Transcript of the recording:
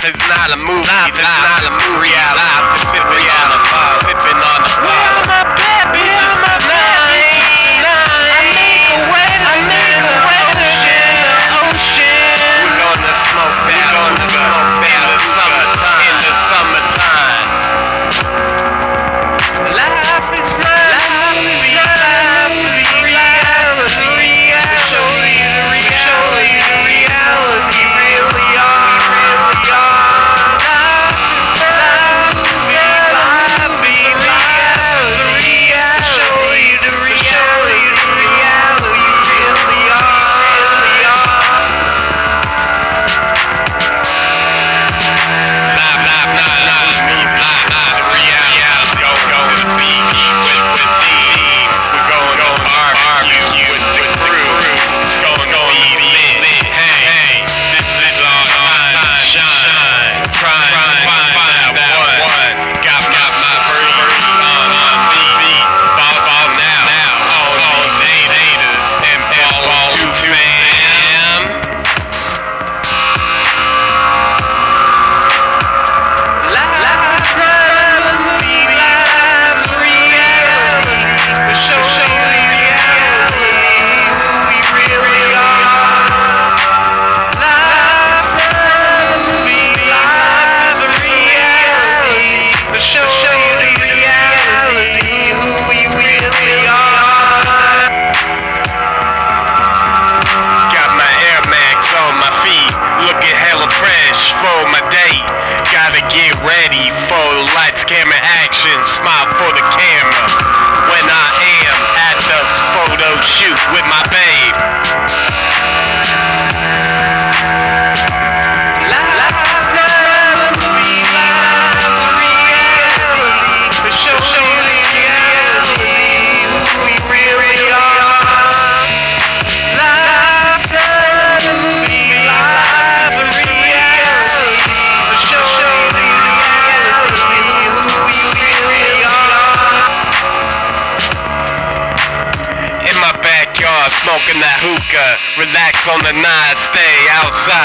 Life is not a movie, life is not a movie, life is reality. Sipping on the bar. ready for lights, camera, action. Smile for the camera. backyard, smoking that hookah. Relax on the night. stay outside.